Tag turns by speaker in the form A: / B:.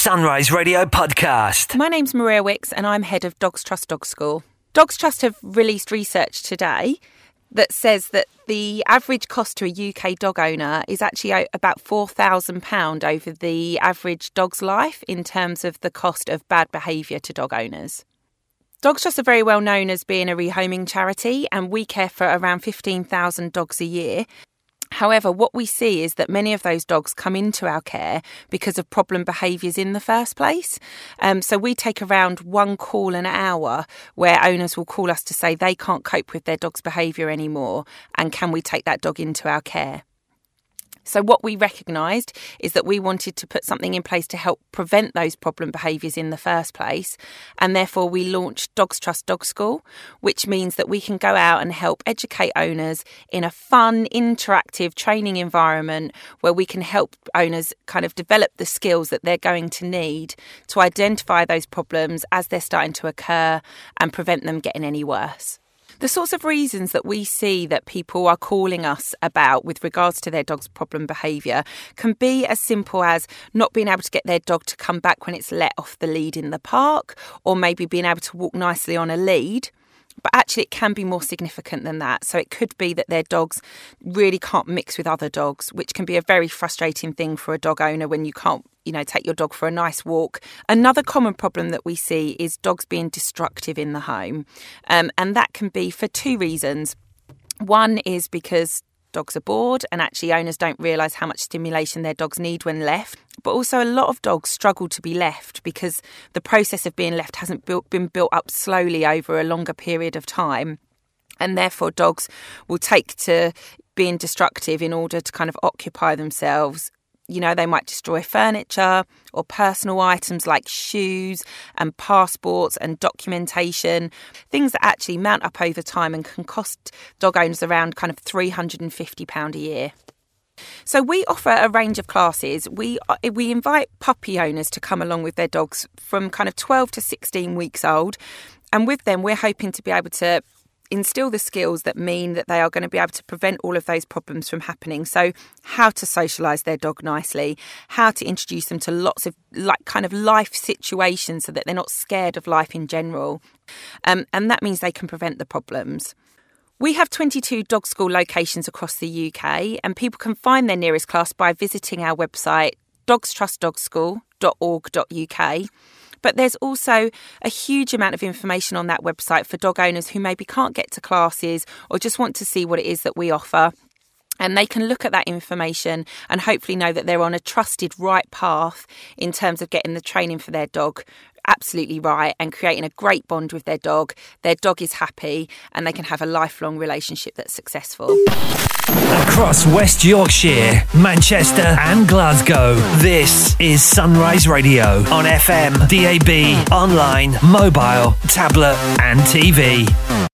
A: Sunrise Radio podcast.
B: My name's Maria Wickes and I'm head of Dogs Trust Dog School. Dogs Trust have released research today that says that the average cost to a UK dog owner is actually about £4,000 over the average dog's life in terms of the cost of bad behaviour to dog owners. Dogs Trust are very well known as being a rehoming charity, and we care for around 15,000 dogs a year. However, what we see is that many of those dogs come into our care because of problem behaviours in the first place. Um, so we take around one call an hour where owners will call us to say they can't cope with their dog's behaviour anymore and can we take that dog into our care. So, what we recognised is that we wanted to put something in place to help prevent those problem behaviours in the first place. And therefore, we launched Dogs Trust Dog School, which means that we can go out and help educate owners in a fun, interactive training environment where we can help owners kind of develop the skills that they're going to need to identify those problems as they're starting to occur and prevent them getting any worse. The sorts of reasons that we see that people are calling us about with regards to their dog's problem behaviour can be as simple as not being able to get their dog to come back when it's let off the lead in the park, or maybe being able to walk nicely on a lead. But actually, it can be more significant than that. So, it could be that their dogs really can't mix with other dogs, which can be a very frustrating thing for a dog owner when you can't you know, take your dog for a nice walk. Another common problem that we see is dogs being destructive in the home. Um, and that can be for two reasons. One is because dogs are bored and actually owners don't realise how much stimulation their dogs need when left. But also, a lot of dogs struggle to be left because the process of being left hasn't built, been built up slowly over a longer period of time. And therefore, dogs will take to being destructive in order to kind of occupy themselves you know, they might destroy furniture or personal items like shoes and passports and documentation, things that actually mount up over time and can cost dog owners around kind of £350 a year. So we offer a range of classes. We uh, we invite puppy owners to come along with their dogs from kind of 12 to 16 weeks old. And with them, we're hoping to be able to instill the skills that mean that they are going to be able to prevent all of those problems from happening. So, how to socialize their dog nicely, how to introduce them to lots of like kind of life situations so that they're not scared of life in general. Um, and that means they can prevent the problems. We have 22 dog school locations across the UK, and people can find their nearest class by visiting our website dogstrustdogschool.org.uk. But there's also a huge amount of information on that website for dog owners who maybe can't get to classes or just want to see what it is that we offer. And they can look at that information and hopefully know that they're on a trusted right path in terms of getting the training for their dog absolutely right and creating a great bond with their dog. Their dog is happy and they can have a lifelong relationship that's successful.
A: Across West Yorkshire, Manchester, and Glasgow, this is Sunrise Radio on FM, DAB, online, mobile, tablet, and TV.